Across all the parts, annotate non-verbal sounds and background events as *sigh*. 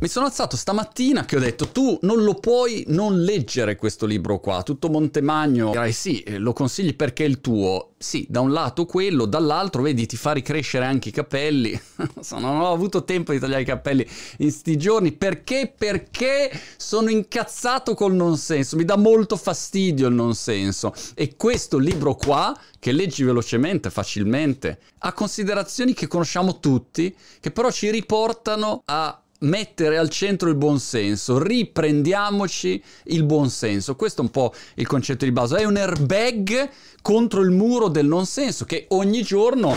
mi sono alzato stamattina che ho detto tu non lo puoi non leggere questo libro qua, tutto Montemagno. Dirai sì, eh, lo consigli perché è il tuo. Sì, da un lato quello, dall'altro vedi ti fa ricrescere anche i capelli. *laughs* non ho avuto tempo di tagliare i capelli in sti giorni perché? Perché sono incazzato col non senso, mi dà molto fastidio il non senso. E questo libro qua, che leggi velocemente, facilmente, ha considerazioni che conosciamo tutti, che però ci riportano a mettere al centro il buonsenso, riprendiamoci il buonsenso. Questo è un po' il concetto di base. È un airbag contro il muro del non senso che ogni giorno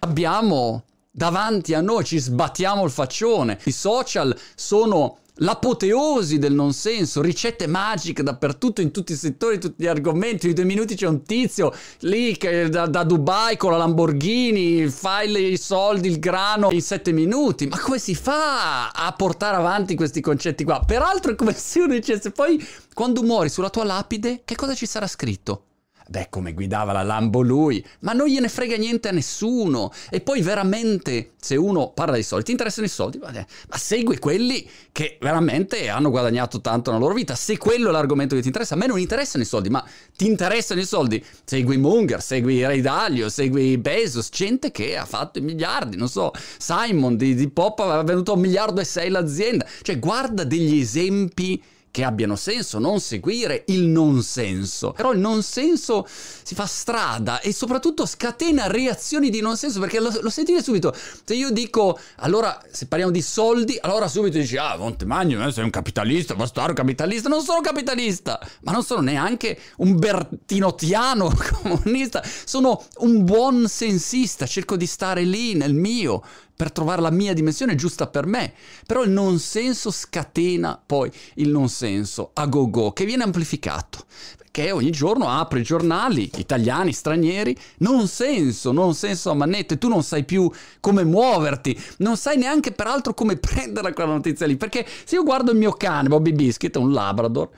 abbiamo davanti a noi, ci sbattiamo il faccione. I social sono l'apoteosi del non senso, ricette magiche dappertutto, in tutti i settori, in tutti gli argomenti. In due minuti c'è un tizio lì che da, da Dubai con la Lamborghini fa i soldi, il grano in sette minuti. Ma come si fa a portare avanti questi concetti qua? Peraltro è come se uno dicesse poi quando muori sulla tua lapide, che cosa ci sarà scritto? Beh, come guidava la Lambo lui, ma non gliene frega niente a nessuno. E poi veramente, se uno parla di soldi, ti interessano i soldi, ma, segui quelli che veramente hanno guadagnato tanto nella loro vita. Se quello è l'argomento che ti interessa, a me non interessano i soldi, ma ti interessano i soldi, segui Munger, segui Ray Dalio, segui Bezos, gente che ha fatto i miliardi, non so, Simon di, di Pop aveva venduto un miliardo e sei l'azienda. Cioè, guarda degli esempi che abbiano senso, non seguire il non senso. Però il non senso si fa strada e soprattutto scatena reazioni di non senso perché lo, lo sentite subito. Se io dico, allora, se parliamo di soldi, allora subito dici, ah, Montemagno, eh, sei un capitalista, bastardo capitalista. Non sono capitalista, ma non sono neanche un bertinotiano *laughs* comunista, sono un buon sensista, cerco di stare lì nel mio per trovare la mia dimensione giusta per me. Però il non senso scatena poi il non senso a go go che viene amplificato che ogni giorno apre i giornali italiani, stranieri, non senso, non senso a manette, tu non sai più come muoverti, non sai neanche peraltro come *laughs* prendere quella notizia lì, perché se io guardo il mio cane, Bobby Biscuit, un Labrador,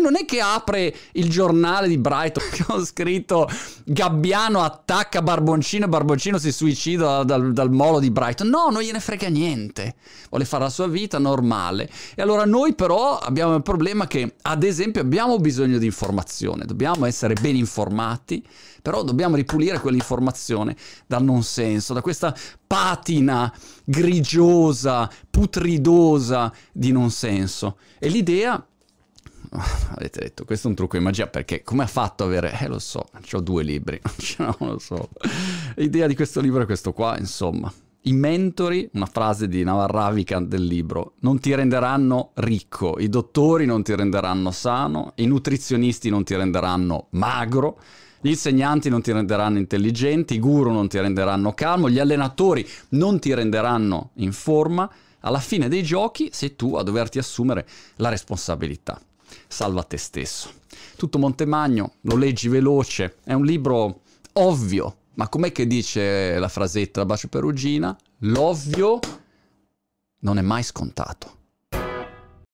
non è che apre il giornale di Brighton *laughs* che ho scritto Gabbiano attacca Barboncino e Barboncino si suicida dal, dal molo di Brighton, no, non gliene frega niente, vuole fare la sua vita normale. E allora noi però abbiamo il problema che ad esempio abbiamo bisogno di informazione, dobbiamo essere ben informati, però dobbiamo ripulire quell'informazione dal non senso, da questa patina grigiosa, putridosa di non senso. E l'idea *laughs* avete detto, questo è un trucco di magia perché come ha fatto a avere, eh lo so, ho due libri, non lo so. L'idea di questo libro è questo qua, insomma. I mentori, una frase di Navarravica del libro, non ti renderanno ricco, i dottori non ti renderanno sano, i nutrizionisti non ti renderanno magro, gli insegnanti non ti renderanno intelligenti, i guru non ti renderanno calmo, gli allenatori non ti renderanno in forma. Alla fine dei giochi sei tu a doverti assumere la responsabilità. Salva te stesso. Tutto Montemagno, lo leggi veloce, è un libro ovvio, ma com'è che dice la frasetta da Bacio Perugina? L'ovvio non è mai scontato.